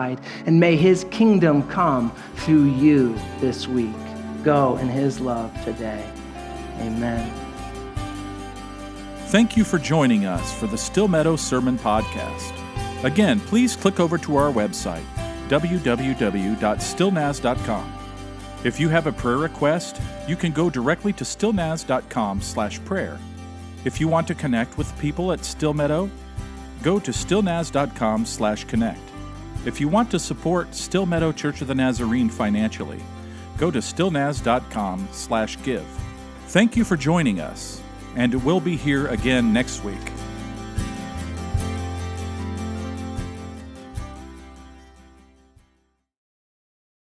And may his kingdom come through you this week. Go in his love today. Amen. Thank you for joining us for the Still Meadow Sermon Podcast. Again, please click over to our website, www.stillnaz.com. If you have a prayer request, you can go directly to stillnaz.com slash prayer. If you want to connect with people at Still Meadow, go to stillnaz.com slash connect. If you want to support Still Meadow Church of the Nazarene financially, go to stillnaz.com slash give. Thank you for joining us, and we'll be here again next week.